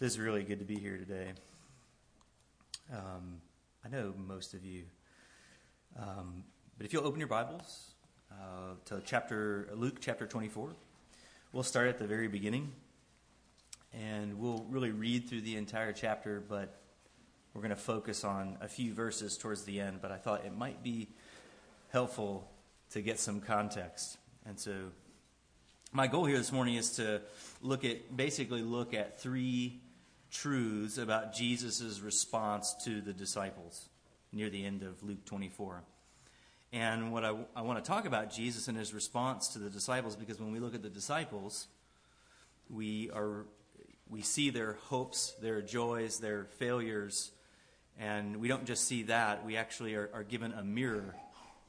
It is really good to be here today. Um, I know most of you, um, but if you'll open your Bibles uh, to chapter Luke chapter 24, we'll start at the very beginning, and we'll really read through the entire chapter, but we're going to focus on a few verses towards the end. But I thought it might be helpful to get some context, and so my goal here this morning is to look at basically look at three truths about Jesus' response to the disciples near the end of Luke 24. And what I, I want to talk about Jesus and his response to the disciples, because when we look at the disciples, we are we see their hopes, their joys, their failures, and we don't just see that. We actually are, are given a mirror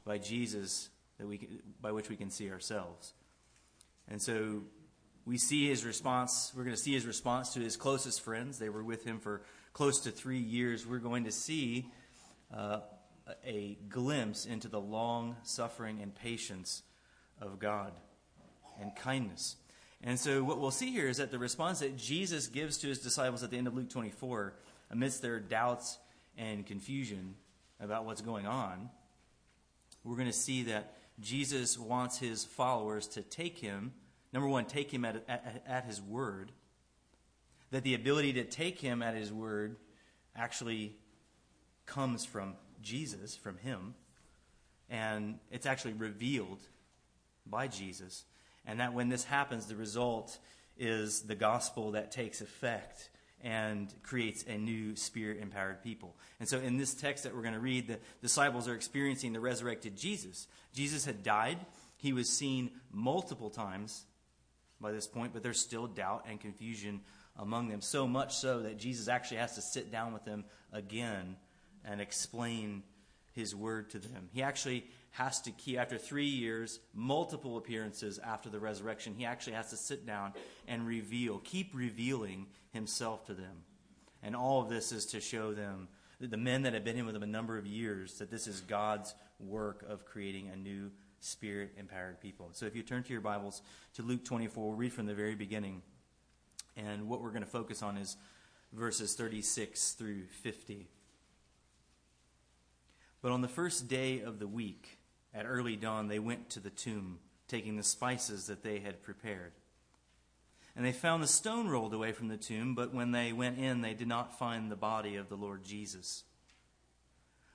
by Jesus that we by which we can see ourselves. And so we see his response. We're going to see his response to his closest friends. They were with him for close to three years. We're going to see uh, a glimpse into the long suffering and patience of God and kindness. And so, what we'll see here is that the response that Jesus gives to his disciples at the end of Luke 24, amidst their doubts and confusion about what's going on, we're going to see that Jesus wants his followers to take him Number one, take him at, at, at his word. That the ability to take him at his word actually comes from Jesus, from him. And it's actually revealed by Jesus. And that when this happens, the result is the gospel that takes effect and creates a new spirit empowered people. And so, in this text that we're going to read, the disciples are experiencing the resurrected Jesus. Jesus had died, he was seen multiple times by this point, but there's still doubt and confusion among them. So much so that Jesus actually has to sit down with them again and explain his word to them. He actually has to keep, after three years, multiple appearances after the resurrection, he actually has to sit down and reveal, keep revealing himself to them. And all of this is to show them, the men that have been in with him a number of years, that this is God's work of creating a new spirit empowered people. So if you turn to your Bibles to Luke 24, we'll read from the very beginning. And what we're going to focus on is verses 36 through 50. But on the first day of the week, at early dawn, they went to the tomb, taking the spices that they had prepared. And they found the stone rolled away from the tomb, but when they went in, they did not find the body of the Lord Jesus.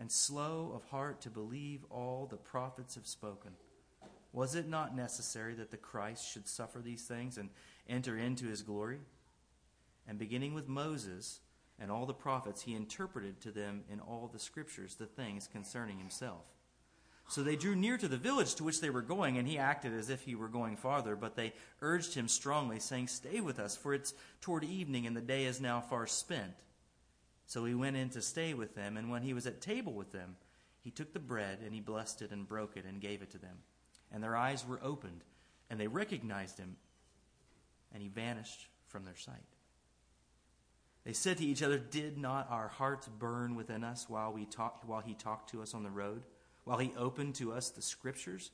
and slow of heart to believe all the prophets have spoken. Was it not necessary that the Christ should suffer these things and enter into his glory? And beginning with Moses and all the prophets, he interpreted to them in all the scriptures the things concerning himself. So they drew near to the village to which they were going, and he acted as if he were going farther. But they urged him strongly, saying, Stay with us, for it's toward evening, and the day is now far spent. So he went in to stay with them, and when he was at table with them, he took the bread, and he blessed it, and broke it, and gave it to them. And their eyes were opened, and they recognized him, and he vanished from their sight. They said to each other, Did not our hearts burn within us while, we talked, while he talked to us on the road? while he opened to us the scriptures.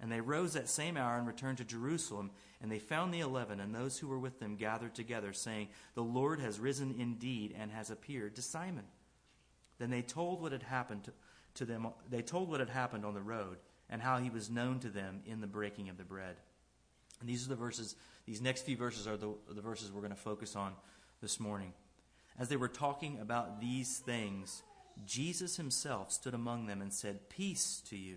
And they rose that same hour and returned to Jerusalem, and they found the eleven and those who were with them gathered together, saying, The Lord has risen indeed and has appeared to Simon. Then they told what had happened to, them. They told what had happened on the road and how he was known to them in the breaking of the bread. And these are the verses. These next few verses are the, the verses we're going to focus on this morning. As they were talking about these things, Jesus himself stood among them and said, Peace to you.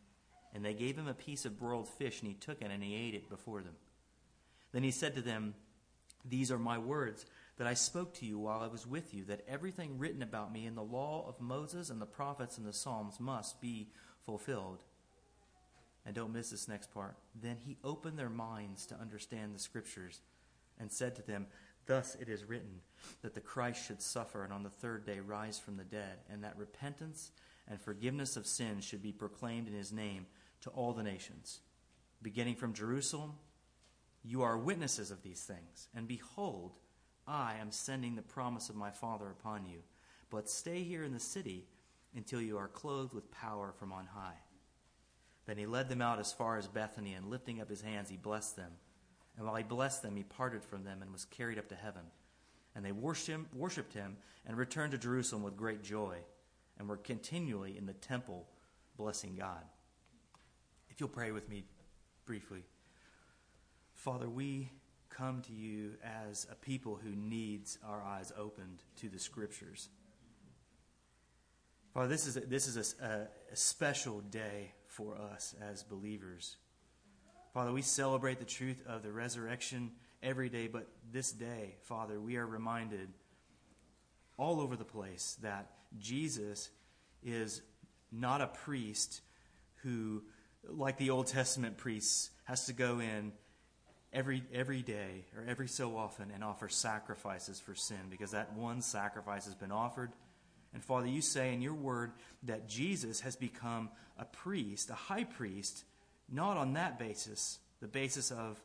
And they gave him a piece of broiled fish, and he took it and he ate it before them. Then he said to them, These are my words that I spoke to you while I was with you, that everything written about me in the law of Moses and the prophets and the Psalms must be fulfilled. And don't miss this next part. Then he opened their minds to understand the scriptures and said to them, Thus it is written that the Christ should suffer and on the third day rise from the dead, and that repentance and forgiveness of sins should be proclaimed in his name to all the nations. Beginning from Jerusalem, you are witnesses of these things. And behold, I am sending the promise of my Father upon you. But stay here in the city until you are clothed with power from on high. Then he led them out as far as Bethany, and lifting up his hands, he blessed them. And while he blessed them, he parted from them and was carried up to heaven. And they worshiped him, and returned to Jerusalem with great joy and we're continually in the temple blessing God. If you'll pray with me briefly. Father, we come to you as a people who needs our eyes opened to the scriptures. Father, this is a, this is a, a, special day for us as believers. Father, we celebrate the truth of the resurrection every day, but this day, Father, we are reminded all over the place that Jesus is not a priest who, like the Old Testament priests, has to go in every, every day or every so often and offer sacrifices for sin because that one sacrifice has been offered. And Father, you say in your word that Jesus has become a priest, a high priest, not on that basis, the basis of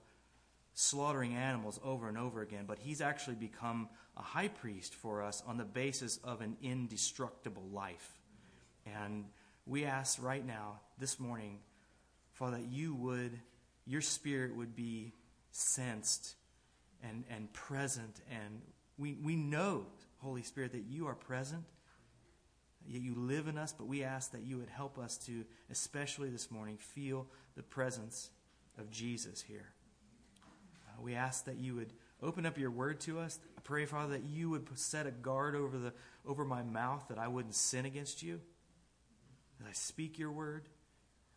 slaughtering animals over and over again, but he's actually become a high priest for us on the basis of an indestructible life. And we ask right now, this morning, Father, that you would, your spirit would be sensed and, and present. And we, we know, Holy Spirit, that you are present, yet you live in us, but we ask that you would help us to, especially this morning, feel the presence of Jesus here. Uh, we ask that you would open up your word to us. I pray, Father, that you would set a guard over, the, over my mouth, that I wouldn't sin against you, that I speak your word.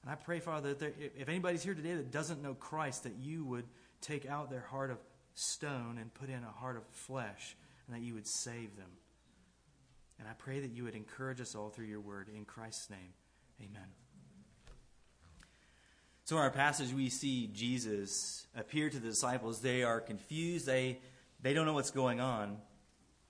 And I pray, Father, that there, if anybody's here today that doesn't know Christ, that you would take out their heart of stone and put in a heart of flesh, and that you would save them. And I pray that you would encourage us all through your word. In Christ's name, amen. So, in our passage, we see Jesus appear to the disciples. They are confused, they, they don't know what's going on.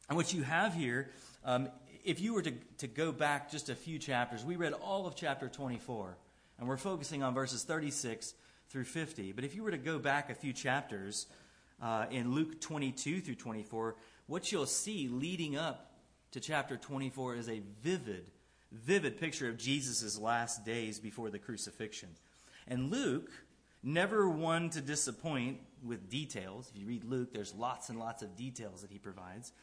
And what you have here, um, if you were to, to go back just a few chapters, we read all of chapter 24, and we're focusing on verses 36 through 50. But if you were to go back a few chapters uh, in Luke 22 through 24, what you'll see leading up to chapter 24 is a vivid, vivid picture of Jesus' last days before the crucifixion. And Luke, never one to disappoint with details. If you read Luke, there's lots and lots of details that he provides.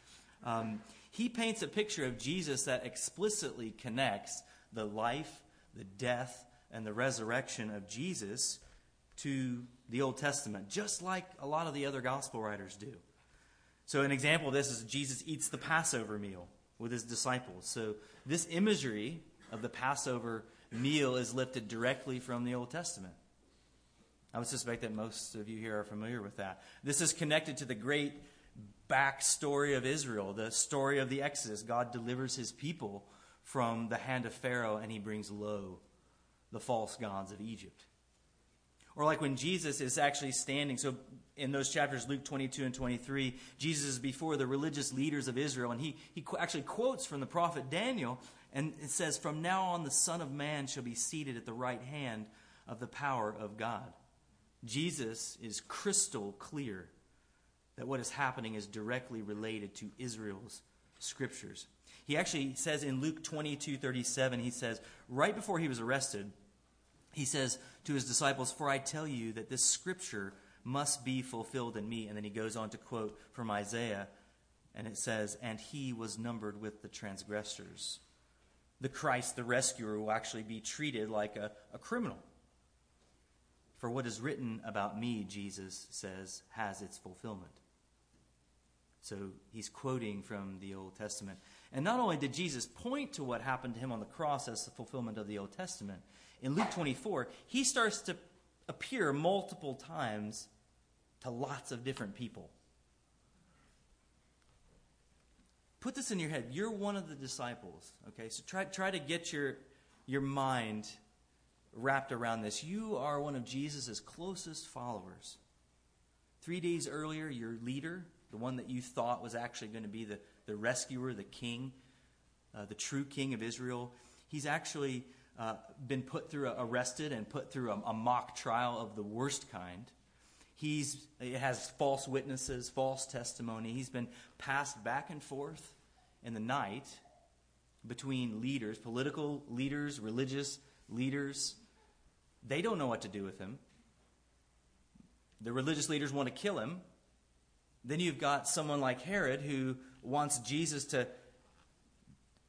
Um, he paints a picture of Jesus that explicitly connects the life, the death, and the resurrection of Jesus to the Old Testament, just like a lot of the other gospel writers do. So, an example of this is Jesus eats the Passover meal with his disciples. So, this imagery of the Passover meal is lifted directly from the Old Testament. I would suspect that most of you here are familiar with that. This is connected to the great backstory of Israel, the story of the Exodus. God delivers his people from the hand of Pharaoh and he brings low the false gods of Egypt. Or like when Jesus is actually standing, so in those chapters, Luke 22 and 23, Jesus is before the religious leaders of Israel, and he, he actually quotes from the prophet Daniel, and it says, From now on, the Son of Man shall be seated at the right hand of the power of God. Jesus is crystal clear that what is happening is directly related to Israel's scriptures. He actually says in Luke 22 37, he says, right before he was arrested, he says to his disciples, For I tell you that this scripture must be fulfilled in me. And then he goes on to quote from Isaiah, and it says, And he was numbered with the transgressors. The Christ, the rescuer, will actually be treated like a, a criminal. For what is written about me, Jesus says, has its fulfillment. So he's quoting from the Old Testament. And not only did Jesus point to what happened to him on the cross as the fulfillment of the Old Testament, in Luke 24, he starts to appear multiple times to lots of different people. Put this in your head. You're one of the disciples, okay? So try, try to get your, your mind wrapped around this. You are one of Jesus' closest followers. Three days earlier, your leader, the one that you thought was actually going to be the, the rescuer, the king, uh, the true king of Israel, he's actually uh, been put through, a, arrested and put through a, a, mock trial of the worst kind. He's, he has false witnesses, false testimony. He's been passed back and forth in the night between leaders, political leaders, religious leaders, they don't know what to do with him. The religious leaders want to kill him. Then you've got someone like Herod who wants Jesus to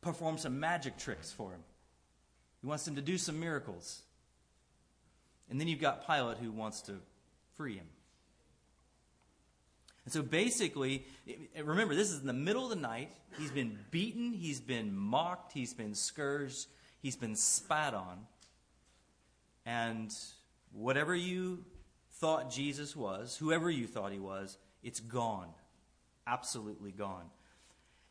perform some magic tricks for him. He wants him to do some miracles. And then you've got Pilate who wants to free him. And so basically, remember, this is in the middle of the night. He's been beaten, he's been mocked, he's been scourged, he's been spat on. And whatever you thought Jesus was, whoever you thought he was, it's gone. Absolutely gone.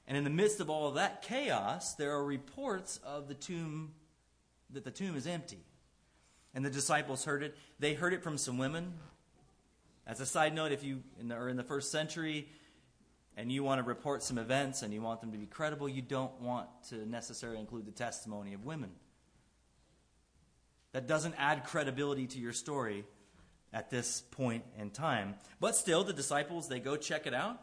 And in the midst of all of that chaos, there are reports of the tomb that the tomb is empty. And the disciples heard it. They heard it from some women. As a side note, if you in the, are in the first century and you want to report some events and you want them to be credible, you don't want to necessarily include the testimony of women. That doesn't add credibility to your story at this point in time. But still, the disciples, they go check it out.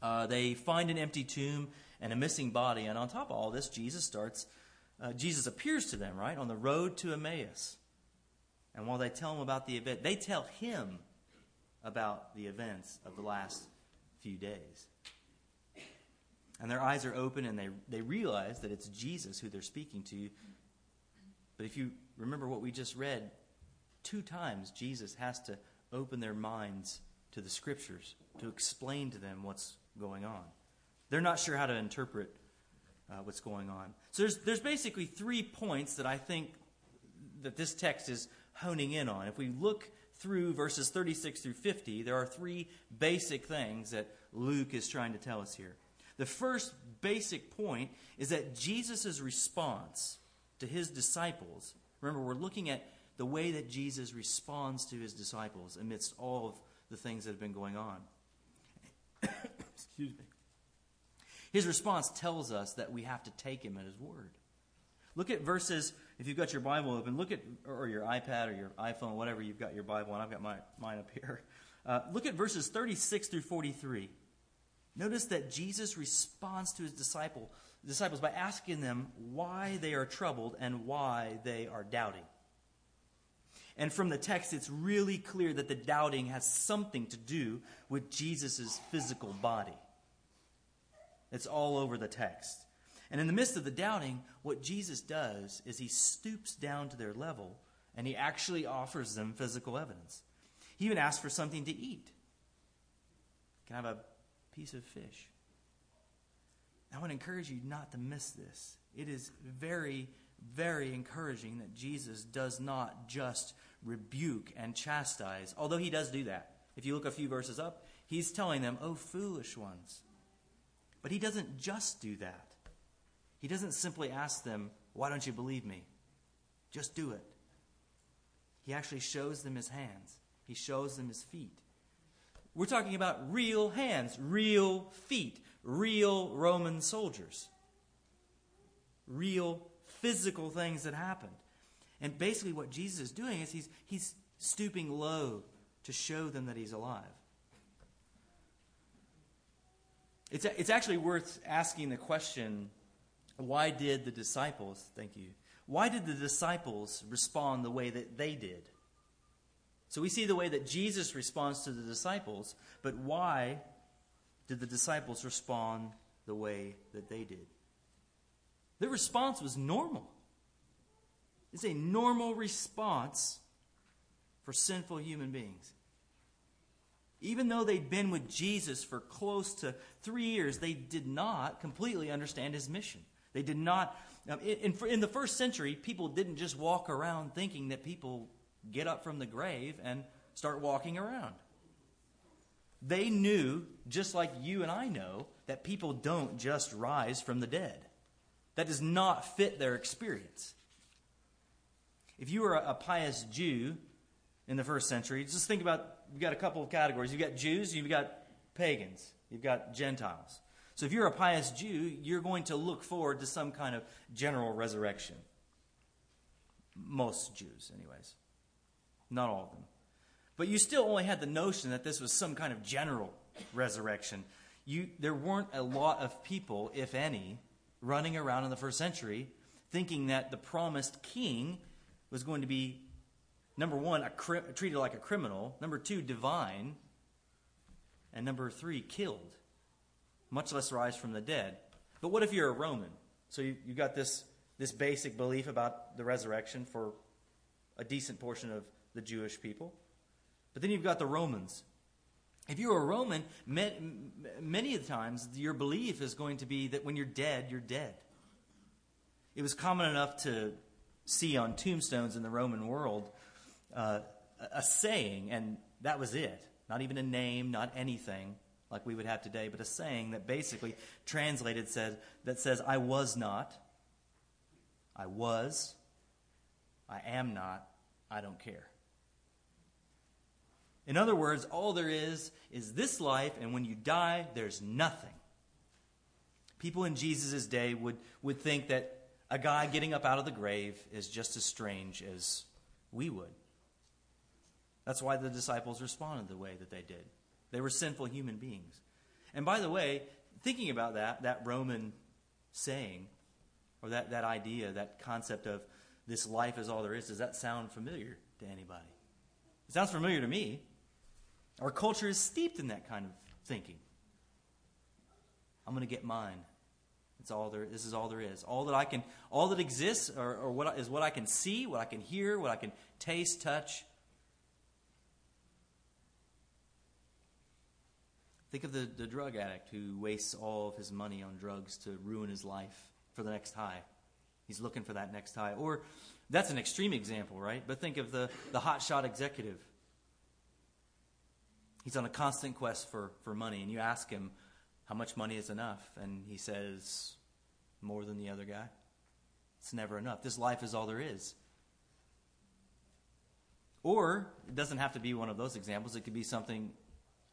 Uh, they find an empty tomb and a missing body. And on top of all this, Jesus starts, uh, Jesus appears to them, right, on the road to Emmaus. And while they tell him about the event, they tell him about the events of the last few days. And their eyes are open and they, they realize that it's Jesus who they're speaking to. But if you remember what we just read, two times Jesus has to open their minds to the scriptures to explain to them what's going on. They're not sure how to interpret uh, what's going on. So there's, there's basically three points that I think that this text is honing in on. If we look through verses 36 through 50, there are three basic things that Luke is trying to tell us here. The first basic point is that Jesus' response to his disciples Remember, we're looking at the way that Jesus responds to his disciples amidst all of the things that have been going on. Excuse me. His response tells us that we have to take him at his word. Look at verses, if you've got your Bible open, look at, or your iPad or your iPhone, whatever you've got your Bible, and I've got my, mine up here. Uh, look at verses 36 through 43. Notice that Jesus responds to his disciple, disciples by asking them why they are troubled and why they are doubting. And from the text, it's really clear that the doubting has something to do with Jesus' physical body. It's all over the text. And in the midst of the doubting, what Jesus does is he stoops down to their level and he actually offers them physical evidence. He even asks for something to eat. Can I have a piece of fish? I want to encourage you not to miss this. It is very, very encouraging that Jesus does not just rebuke and chastise, although he does do that. If you look a few verses up, he's telling them, Oh, foolish ones. But he doesn't just do that. He doesn't simply ask them, Why don't you believe me? Just do it. He actually shows them his hands, he shows them his feet. We're talking about real hands, real feet, real Roman soldiers, real physical things that happened. And basically, what Jesus is doing is he's, he's stooping low to show them that he's alive. It's, it's actually worth asking the question why did the disciples, thank you, why did the disciples respond the way that they did? So we see the way that Jesus responds to the disciples, but why did the disciples respond the way that they did? Their response was normal. It's a normal response for sinful human beings. Even though they'd been with Jesus for close to three years, they did not completely understand his mission. They did not. Um, in, in the first century, people didn't just walk around thinking that people get up from the grave and start walking around. They knew, just like you and I know, that people don't just rise from the dead. That does not fit their experience. If you were a pious Jew in the first century, just think about you've got a couple of categories. You've got Jews, you've got pagans, you've got Gentiles. So if you're a pious Jew, you're going to look forward to some kind of general resurrection. Most Jews, anyways. Not all of them. But you still only had the notion that this was some kind of general resurrection. You, there weren't a lot of people, if any, running around in the first century thinking that the promised king was going to be number one, cri- treated like a criminal, number two, divine, and number three, killed, much less rise from the dead. But what if you're a Roman? So you, you got this, this basic belief about the resurrection for a decent portion of the Jewish people. But then you've got the Romans. If you're a Roman, many of the times your belief is going to be that when you're dead, you're dead. It was common enough to see on tombstones in the Roman world uh, a saying, and that was it. Not even a name, not anything like we would have today, but a saying that basically translated said that says, "I was not, I was, I am not, I don't care." In other words, all there is is this life, and when you die, there's nothing. People in Jesus' day would, would think that a guy getting up out of the grave is just as strange as we would. That's why the disciples responded the way that they did. They were sinful human beings. And by the way, thinking about that, that Roman saying, or that, that idea, that concept of this life is all there is, does that sound familiar to anybody? It sounds familiar to me. Our culture is steeped in that kind of thinking. I'm going to get mine. It's all there. This is all there is. All that I can, all that exists, or, or what is what I can see, what I can hear, what I can taste, touch. Think of the, the drug addict who wastes all of his money on drugs to ruin his life for the next high. He's looking for that next high. Or that's an extreme example, right? But think of the, the hotshot executive He's on a constant quest for, for money, and you ask him how much money is enough, and he says, more than the other guy. It's never enough. This life is all there is. Or it doesn't have to be one of those examples, it could be something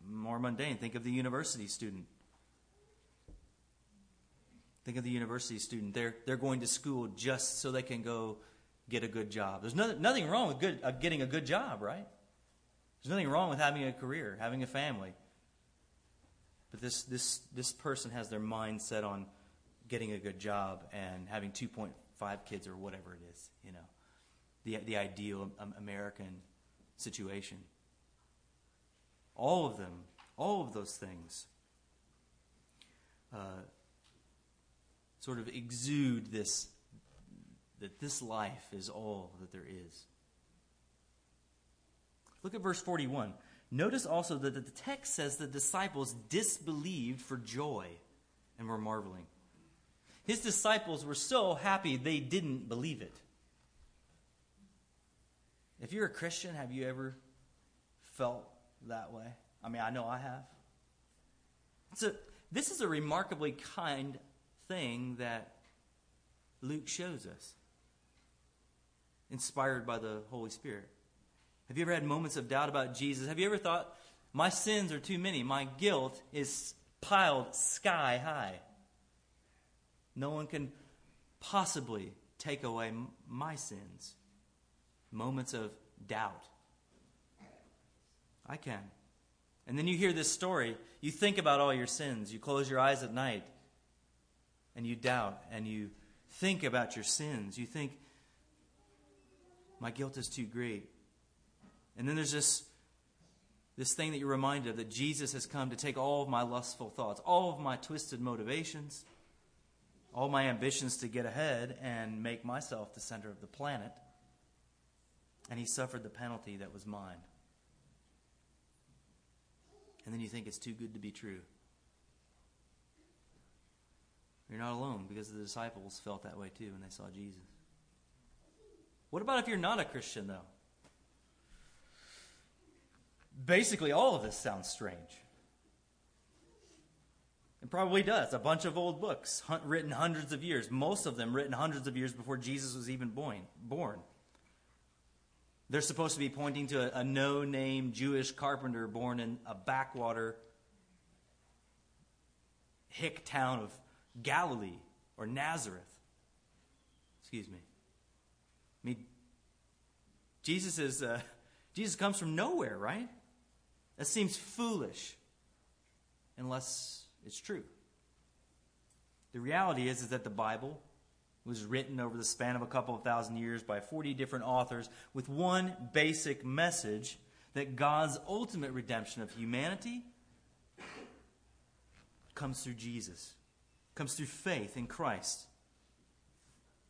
more mundane. Think of the university student. Think of the university student. They're, they're going to school just so they can go get a good job. There's no, nothing wrong with good, uh, getting a good job, right? There's nothing wrong with having a career, having a family. But this, this, this person has their mind set on getting a good job and having 2.5 kids or whatever it is, you know, the, the ideal American situation. All of them, all of those things uh, sort of exude this that this life is all that there is. Look at verse 41. Notice also that the text says the disciples disbelieved for joy and were marveling. His disciples were so happy they didn't believe it. If you're a Christian, have you ever felt that way? I mean, I know I have. So, this is a remarkably kind thing that Luke shows us, inspired by the Holy Spirit. Have you ever had moments of doubt about Jesus? Have you ever thought, my sins are too many, my guilt is piled sky high? No one can possibly take away my sins. Moments of doubt. I can. And then you hear this story, you think about all your sins, you close your eyes at night, and you doubt, and you think about your sins. You think, my guilt is too great. And then there's this, this thing that you're reminded of that Jesus has come to take all of my lustful thoughts, all of my twisted motivations, all my ambitions to get ahead and make myself the center of the planet. And he suffered the penalty that was mine. And then you think it's too good to be true. You're not alone because the disciples felt that way too when they saw Jesus. What about if you're not a Christian, though? Basically, all of this sounds strange. It probably does. A bunch of old books written hundreds of years, most of them written hundreds of years before Jesus was even born. They're supposed to be pointing to a, a no name Jewish carpenter born in a backwater hick town of Galilee or Nazareth. Excuse me. I mean, Jesus is uh, Jesus comes from nowhere, right? That seems foolish unless it's true. The reality is, is that the Bible was written over the span of a couple of thousand years by 40 different authors with one basic message that God's ultimate redemption of humanity comes through Jesus, comes through faith in Christ.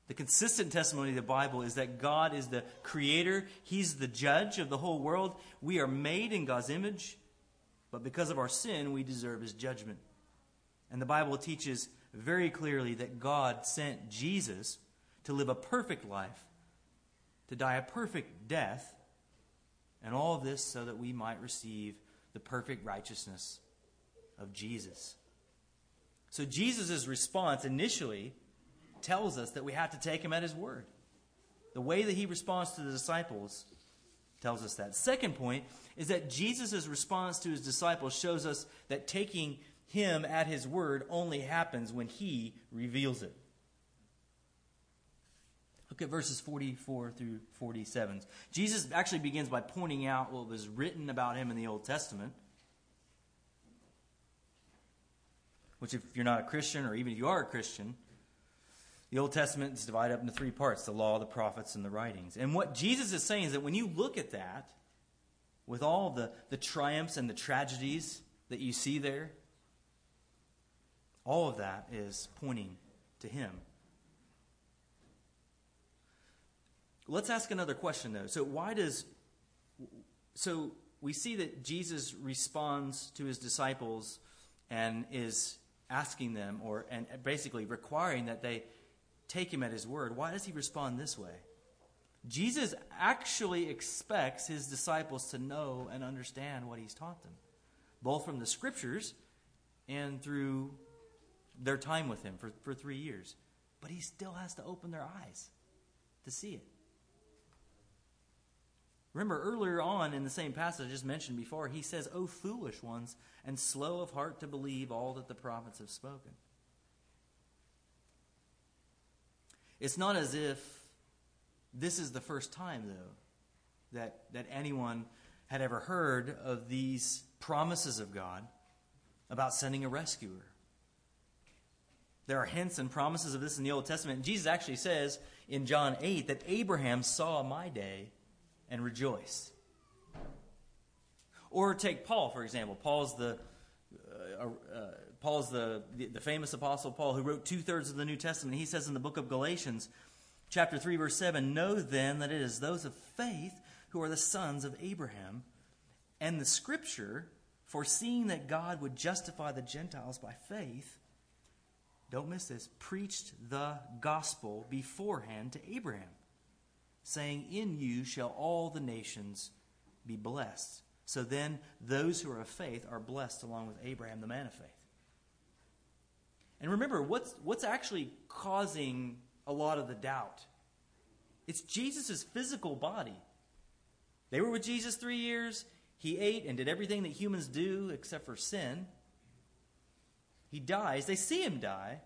The consistent testimony of the Bible is that God is the creator, He's the judge of the whole world. We are made in God's image, but because of our sin, we deserve His judgment. And the Bible teaches very clearly that God sent Jesus to live a perfect life, to die a perfect death, and all of this so that we might receive the perfect righteousness of Jesus. So Jesus' response initially tells us that we have to take him at his word. The way that he responds to the disciples tells us that. Second point is that Jesus' response to his disciples shows us that taking him at his word only happens when he reveals it. Look at verses 44 through 47. Jesus actually begins by pointing out what was written about him in the Old Testament. Which, if you're not a Christian, or even if you are a Christian, the Old Testament is divided up into three parts the law, the prophets, and the writings. And what Jesus is saying is that when you look at that, with all the, the triumphs and the tragedies that you see there, all of that is pointing to Him. Let's ask another question, though. So, why does. So, we see that Jesus responds to his disciples and is asking them, or and basically requiring that they take him at his word, why does he respond this way? Jesus actually expects his disciples to know and understand what he's taught them, both from the scriptures and through their time with him for, for three years. But he still has to open their eyes to see it. Remember, earlier on in the same passage I just mentioned before, he says, O foolish ones, and slow of heart to believe all that the prophets have spoken. It's not as if this is the first time, though, that, that anyone had ever heard of these promises of God about sending a rescuer. There are hints and promises of this in the Old Testament. Jesus actually says in John 8 that Abraham saw my day and rejoiced. Or take Paul, for example. Paul's the, uh, uh, Paul's the, the, the famous apostle Paul who wrote two thirds of the New Testament. He says in the book of Galatians, chapter 3, verse 7 Know then that it is those of faith who are the sons of Abraham. And the scripture, foreseeing that God would justify the Gentiles by faith, don't miss this, preached the gospel beforehand to Abraham, saying, In you shall all the nations be blessed. So then, those who are of faith are blessed along with Abraham, the man of faith. And remember, what's, what's actually causing a lot of the doubt? It's Jesus' physical body. They were with Jesus three years. He ate and did everything that humans do except for sin. He dies. They see him die.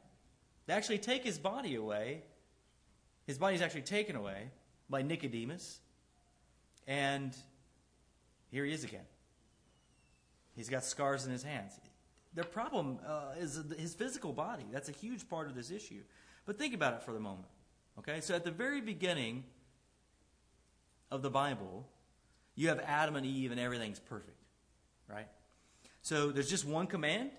They actually take his body away. His body is actually taken away by Nicodemus. And here he is again. He's got scars in his hands. The problem uh, is his physical body. That's a huge part of this issue. But think about it for the moment. Okay? So at the very beginning of the Bible, you have Adam and Eve and everything's perfect. Right? So there's just one command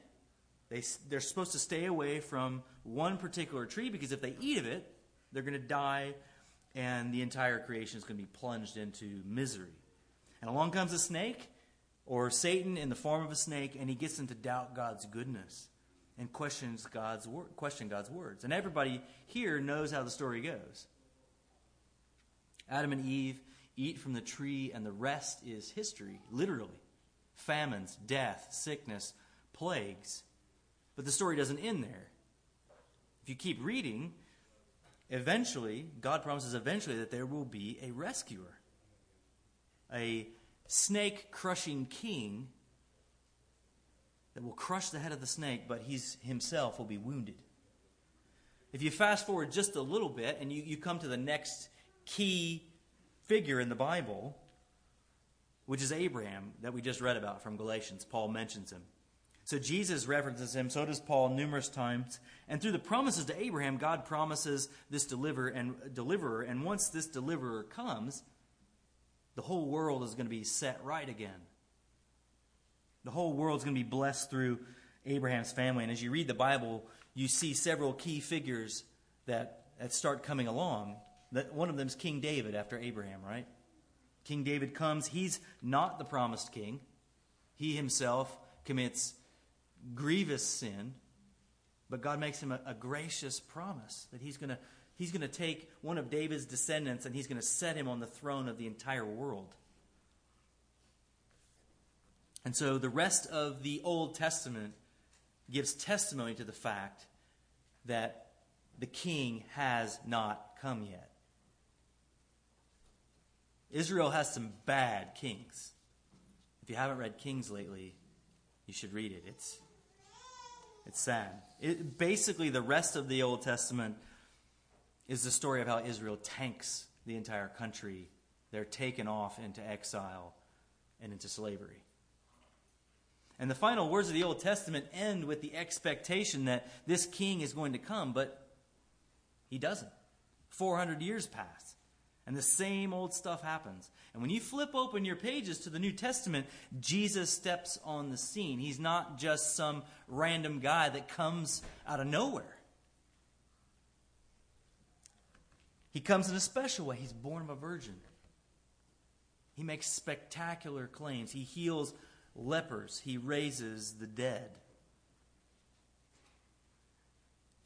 they, they're supposed to stay away from one particular tree because if they eat of it, they're going to die and the entire creation is going to be plunged into misery. And along comes a snake or Satan in the form of a snake and he gets them to doubt God's goodness and questions God's wor- question God's words. And everybody here knows how the story goes. Adam and Eve eat from the tree and the rest is history, literally. Famines, death, sickness, plagues. But the story doesn't end there. If you keep reading, eventually, God promises eventually that there will be a rescuer, a snake crushing king that will crush the head of the snake, but he's himself will be wounded. If you fast forward just a little bit and you, you come to the next key figure in the Bible, which is Abraham that we just read about from Galatians, Paul mentions him. So Jesus references him, so does Paul numerous times. And through the promises to Abraham, God promises this deliverer and deliverer, and once this deliverer comes, the whole world is going to be set right again. The whole world is going to be blessed through Abraham's family. And as you read the Bible, you see several key figures that, that start coming along. That one of them is King David after Abraham, right? King David comes. He's not the promised king. He himself commits grievous sin, but God makes him a, a gracious promise that he's going to he's going to take one of David's descendants and he's going to set him on the throne of the entire world. And so the rest of the Old Testament gives testimony to the fact that the king has not come yet. Israel has some bad kings. If you haven't read Kings lately, you should read it. It's it's sad. It, basically, the rest of the Old Testament is the story of how Israel tanks the entire country. They're taken off into exile and into slavery. And the final words of the Old Testament end with the expectation that this king is going to come, but he doesn't. 400 years pass. And the same old stuff happens. And when you flip open your pages to the New Testament, Jesus steps on the scene. He's not just some random guy that comes out of nowhere. He comes in a special way. He's born of a virgin. He makes spectacular claims. He heals lepers. He raises the dead.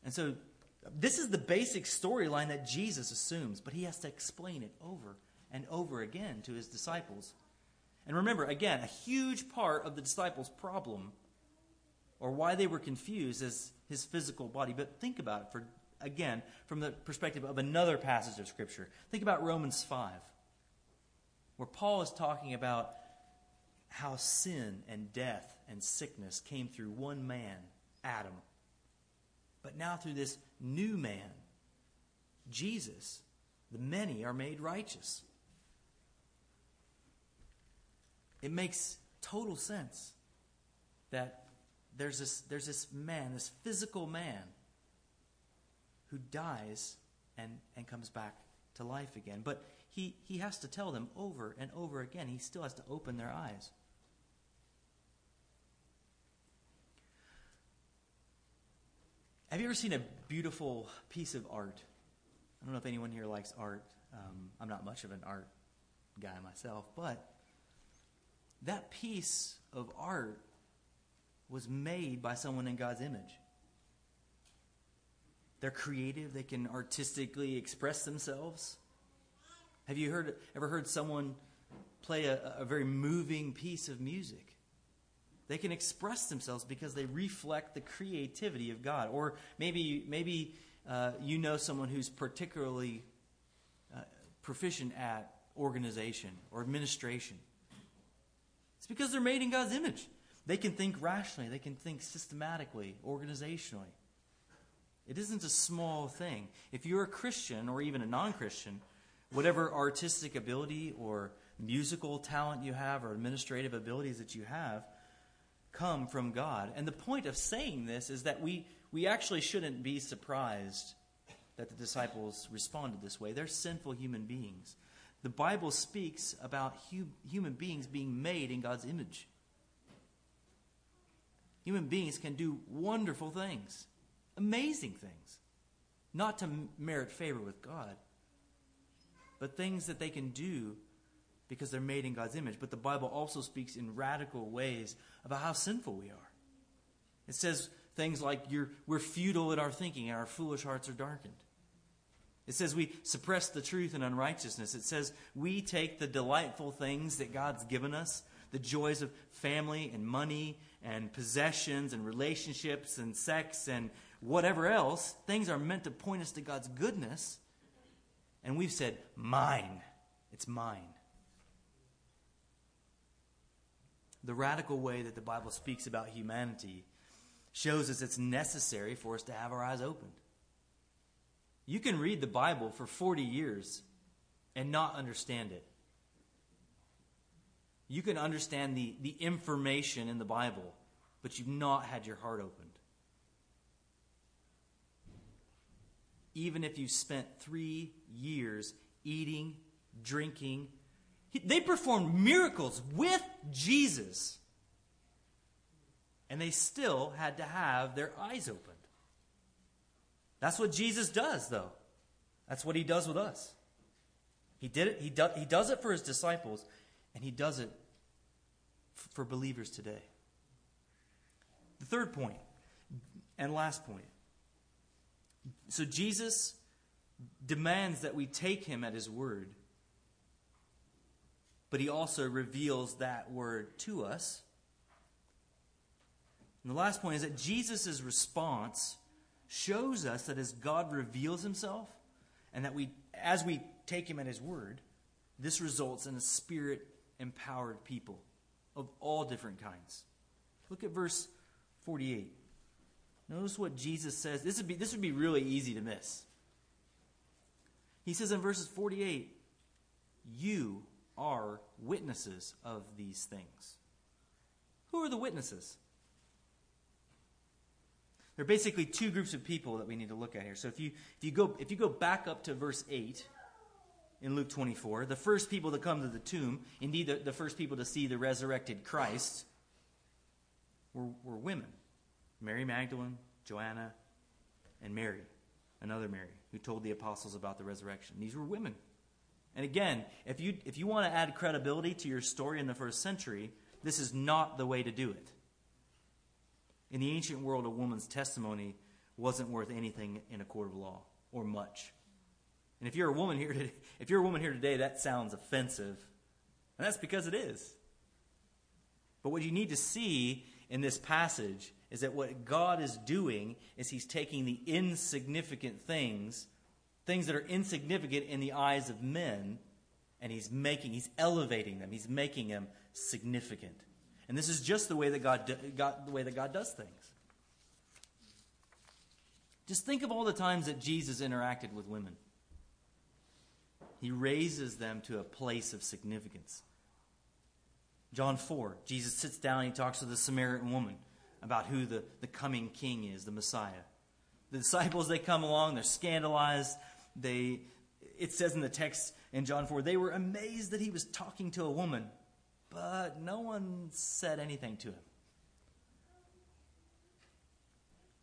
And so this is the basic storyline that Jesus assumes, but he has to explain it over and over again to his disciples. And remember, again, a huge part of the disciples' problem or why they were confused is his physical body. But think about it for again from the perspective of another passage of scripture. Think about Romans 5, where Paul is talking about how sin and death and sickness came through one man, Adam. But now through this new man, Jesus, the many are made righteous. It makes total sense that there's this, there's this man, this physical man, who dies and, and comes back to life again. But he, he has to tell them over and over again. He still has to open their eyes. Have you ever seen a beautiful piece of art? I don't know if anyone here likes art. Um, I'm not much of an art guy myself, but that piece of art was made by someone in God's image. They're creative, they can artistically express themselves. Have you heard, ever heard someone play a, a very moving piece of music? They can express themselves because they reflect the creativity of God. Or maybe, maybe uh, you know someone who's particularly uh, proficient at organization or administration. It's because they're made in God's image. They can think rationally, they can think systematically, organizationally. It isn't a small thing. If you're a Christian or even a non Christian, whatever artistic ability or musical talent you have or administrative abilities that you have come from God. And the point of saying this is that we, we actually shouldn't be surprised that the disciples responded this way. They're sinful human beings. The Bible speaks about hu- human beings being made in God's image. Human beings can do wonderful things, amazing things, not to merit favor with God, but things that they can do because they're made in God's image. But the Bible also speaks in radical ways about how sinful we are. It says things like we're futile in our thinking and our foolish hearts are darkened. It says we suppress the truth in unrighteousness. It says we take the delightful things that God's given us, the joys of family and money and possessions and relationships and sex and whatever else, things are meant to point us to God's goodness. And we've said, mine. It's mine. The radical way that the Bible speaks about humanity shows us it's necessary for us to have our eyes opened. You can read the Bible for 40 years and not understand it. You can understand the, the information in the Bible, but you've not had your heart opened. Even if you spent three years eating, drinking, they performed miracles with Jesus. And they still had to have their eyes opened. That's what Jesus does, though. That's what he does with us. He did it. He, do, he does it for his disciples, and he does it for believers today. The third point, and last point. So Jesus demands that we take him at his word, but he also reveals that word to us. And the last point is that Jesus' response shows us that as God reveals himself, and that we, as we take him at his word, this results in a spirit empowered people of all different kinds. Look at verse 48. Notice what Jesus says. This would be, this would be really easy to miss. He says in verses 48, You are witnesses of these things. Who are the witnesses? There are basically two groups of people that we need to look at here. So if you, if you, go, if you go back up to verse 8, in Luke 24. The first people to come to the tomb, indeed, the, the first people to see the resurrected Christ, were, were women Mary Magdalene, Joanna, and Mary, another Mary, who told the apostles about the resurrection. These were women. And again, if you, if you want to add credibility to your story in the first century, this is not the way to do it. In the ancient world, a woman's testimony wasn't worth anything in a court of law, or much. And if you're a woman here today, if you're a woman here today, that sounds offensive. And that's because it is. But what you need to see in this passage is that what God is doing is he's taking the insignificant things, things that are insignificant in the eyes of men, and he's making, he's elevating them. He's making them significant. And this is just the way that God, God the way that God does things. Just think of all the times that Jesus interacted with women. He raises them to a place of significance. John 4, Jesus sits down and he talks to the Samaritan woman about who the, the coming king is, the Messiah. The disciples, they come along, they're scandalized. They, it says in the text in John 4, they were amazed that he was talking to a woman, but no one said anything to him.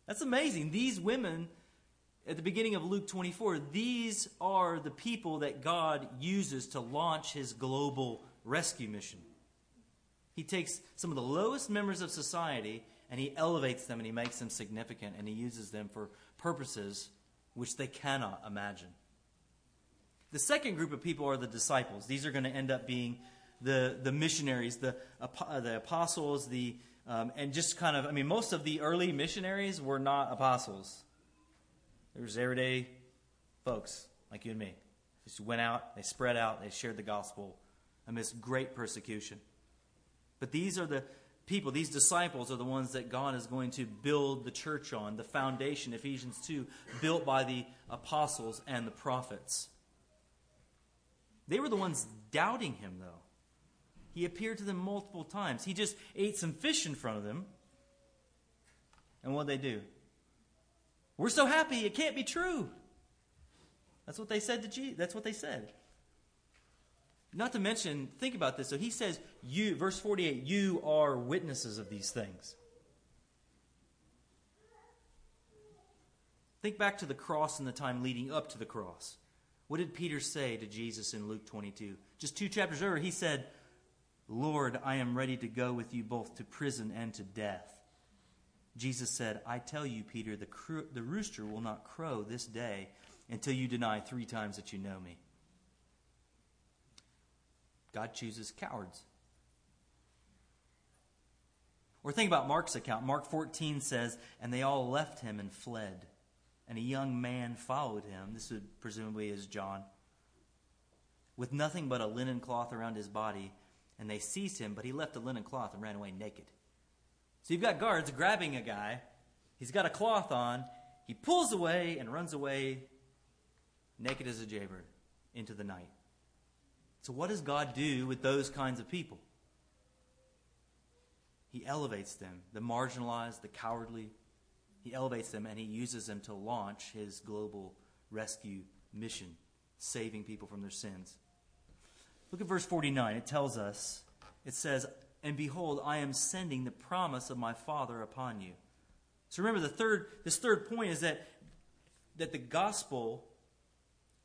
That's amazing. These women, at the beginning of Luke 24, these are the people that God uses to launch his global rescue mission. He takes some of the lowest members of society and he elevates them and he makes them significant and he uses them for purposes which they cannot imagine. The second group of people are the disciples. These are going to end up being the, the missionaries, the, the apostles, the, um, and just kind of, I mean, most of the early missionaries were not apostles. They were everyday folks like you and me. Just went out, they spread out, they shared the gospel amidst great persecution. But these are the people, these disciples are the ones that God is going to build the church on, the foundation, Ephesians 2, built by the apostles and the prophets. They were the ones doubting him, though. He appeared to them multiple times. He just ate some fish in front of them. And what they do? We're so happy, it can't be true. That's what they said to Jesus. That's what they said. Not to mention, think about this. So he says, you, verse 48, you are witnesses of these things. Think back to the cross and the time leading up to the cross. What did Peter say to Jesus in Luke 22? Just two chapters earlier, he said, Lord, I am ready to go with you both to prison and to death. Jesus said, I tell you, Peter, the, cro- the rooster will not crow this day until you deny three times that you know me. God chooses cowards. Or think about Mark's account. Mark 14 says, And they all left him and fled. And a young man followed him. This would presumably is John. With nothing but a linen cloth around his body. And they seized him, but he left the linen cloth and ran away naked. So you've got guards grabbing a guy. He's got a cloth on. He pulls away and runs away naked as a jaybird into the night. So, what does God do with those kinds of people? He elevates them, the marginalized, the cowardly. He elevates them and he uses them to launch his global rescue mission, saving people from their sins. Look at verse 49. It tells us, it says, And behold, I am sending the promise of my Father upon you. So remember, the third, this third point is that, that the gospel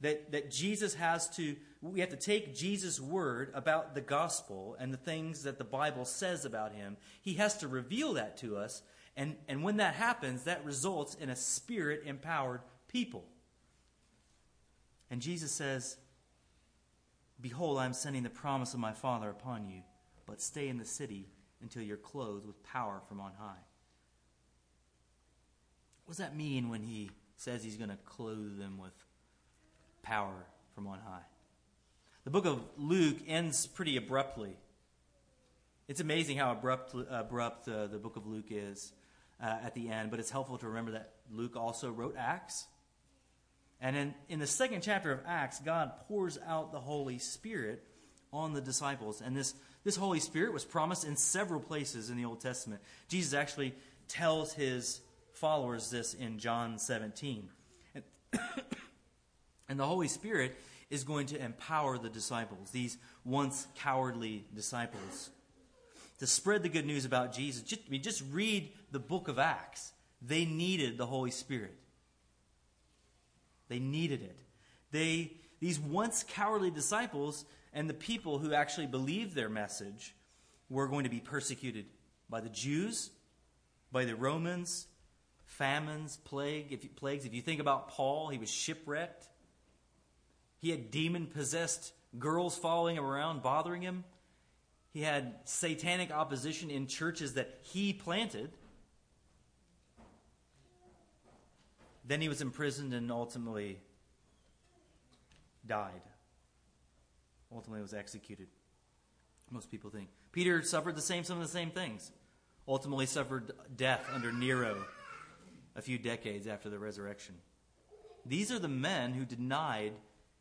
that, that Jesus has to, we have to take Jesus' word about the gospel and the things that the Bible says about him. He has to reveal that to us. And, and when that happens, that results in a spirit empowered people. And Jesus says, Behold, I am sending the promise of my Father upon you, but stay in the city until you're clothed with power from on high. What does that mean when he says he's going to clothe them with power from on high. The book of Luke ends pretty abruptly. It's amazing how abrupt, abrupt uh, the book of Luke is uh, at the end, but it's helpful to remember that Luke also wrote Acts. And in, in the second chapter of Acts, God pours out the Holy Spirit on the disciples. And this, this Holy Spirit was promised in several places in the Old Testament. Jesus actually tells his followers this in John 17. And And the Holy Spirit is going to empower the disciples, these once cowardly disciples, to spread the good news about Jesus. Just, I mean, just read the book of Acts. They needed the Holy Spirit. They needed it. They, these once cowardly disciples and the people who actually believed their message were going to be persecuted by the Jews, by the Romans, famines, plague, if, plagues. If you think about Paul, he was shipwrecked. He had demon possessed girls following him around, bothering him. He had satanic opposition in churches that he planted. Then he was imprisoned and ultimately died. Ultimately was executed. Most people think. Peter suffered the same some of the same things. Ultimately suffered death under Nero a few decades after the resurrection. These are the men who denied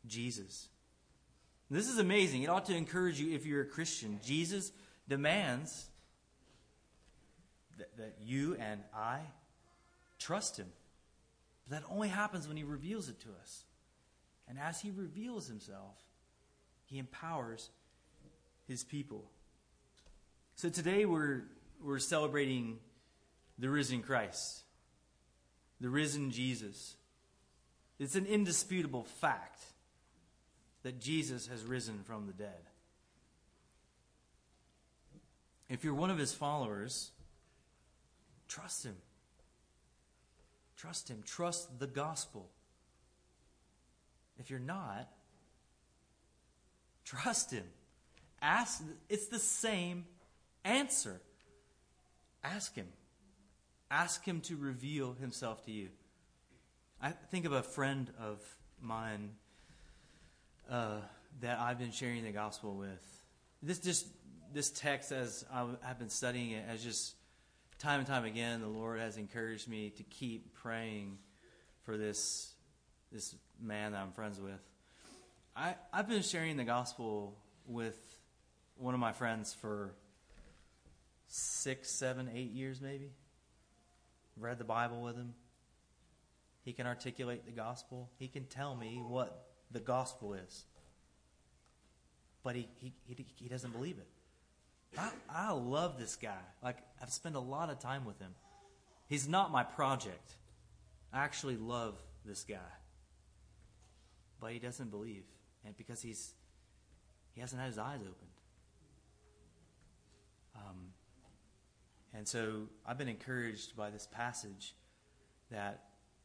Jesus. This is amazing. It ought to encourage you if you're a Christian. Jesus demands that, that you and I trust him. But that only happens when he reveals it to us. And as he reveals himself, he empowers his people. So today we're, we're celebrating the risen Christ, the risen Jesus. It's an indisputable fact that Jesus has risen from the dead. If you're one of his followers, trust him. Trust him. Trust the gospel. If you're not, trust him. Ask it's the same answer. Ask him. Ask him to reveal himself to you. I think of a friend of mine uh, that I've been sharing the gospel with. This just this text, as I've been studying it, as just time and time again, the Lord has encouraged me to keep praying for this this man that I'm friends with. I I've been sharing the gospel with one of my friends for six, seven, eight years, maybe. Read the Bible with him. He can articulate the gospel. He can tell me what the gospel is. But he, he, he, he doesn't believe it. I, I love this guy. Like, I've spent a lot of time with him. He's not my project. I actually love this guy. But he doesn't believe. And because he's he hasn't had his eyes opened. Um, and so I've been encouraged by this passage that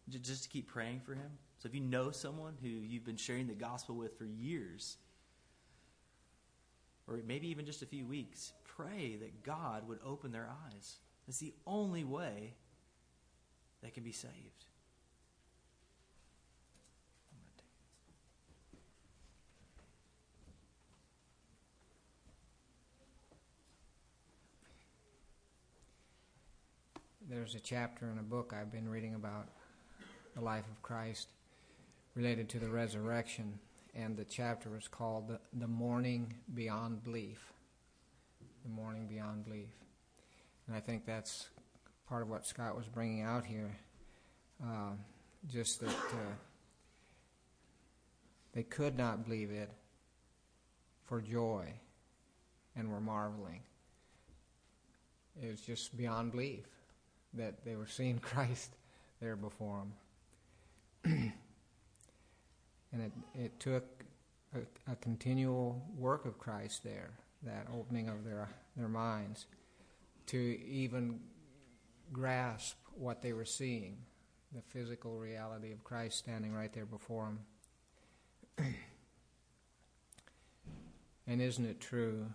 just to keep praying for him. So if you know someone who you've been sharing the gospel with for years, or maybe even just a few weeks, pray that God would open their eyes. It's the only way they can be saved. There's a chapter in a book I've been reading about the life of Christ related to the resurrection, and the chapter was called The, the Morning Beyond Belief. The Morning Beyond Belief. And I think that's part of what Scott was bringing out here. Uh, just that uh, they could not believe it for joy and were marveling. It was just beyond belief that they were seeing Christ there before them. and it, it took a, a, continual work of Christ there, that opening of their, their minds, to even grasp what they were seeing, the physical reality of Christ standing right there before them. and isn't it true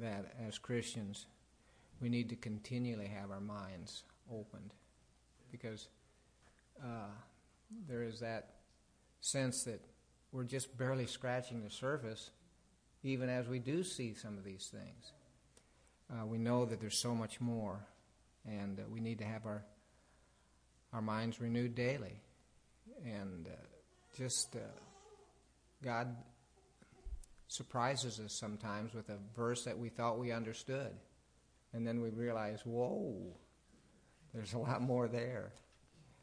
that as Christians, we need to continually have our minds opened? Because uh, there is that sense that we're just barely scratching the surface, even as we do see some of these things. Uh, we know that there's so much more, and uh, we need to have our our minds renewed daily, and uh, just uh, God surprises us sometimes with a verse that we thought we understood, and then we realize, whoa, there's a lot more there.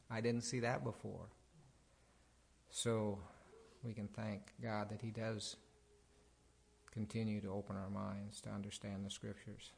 I didn't see that before. So we can thank God that He does continue to open our minds to understand the Scriptures.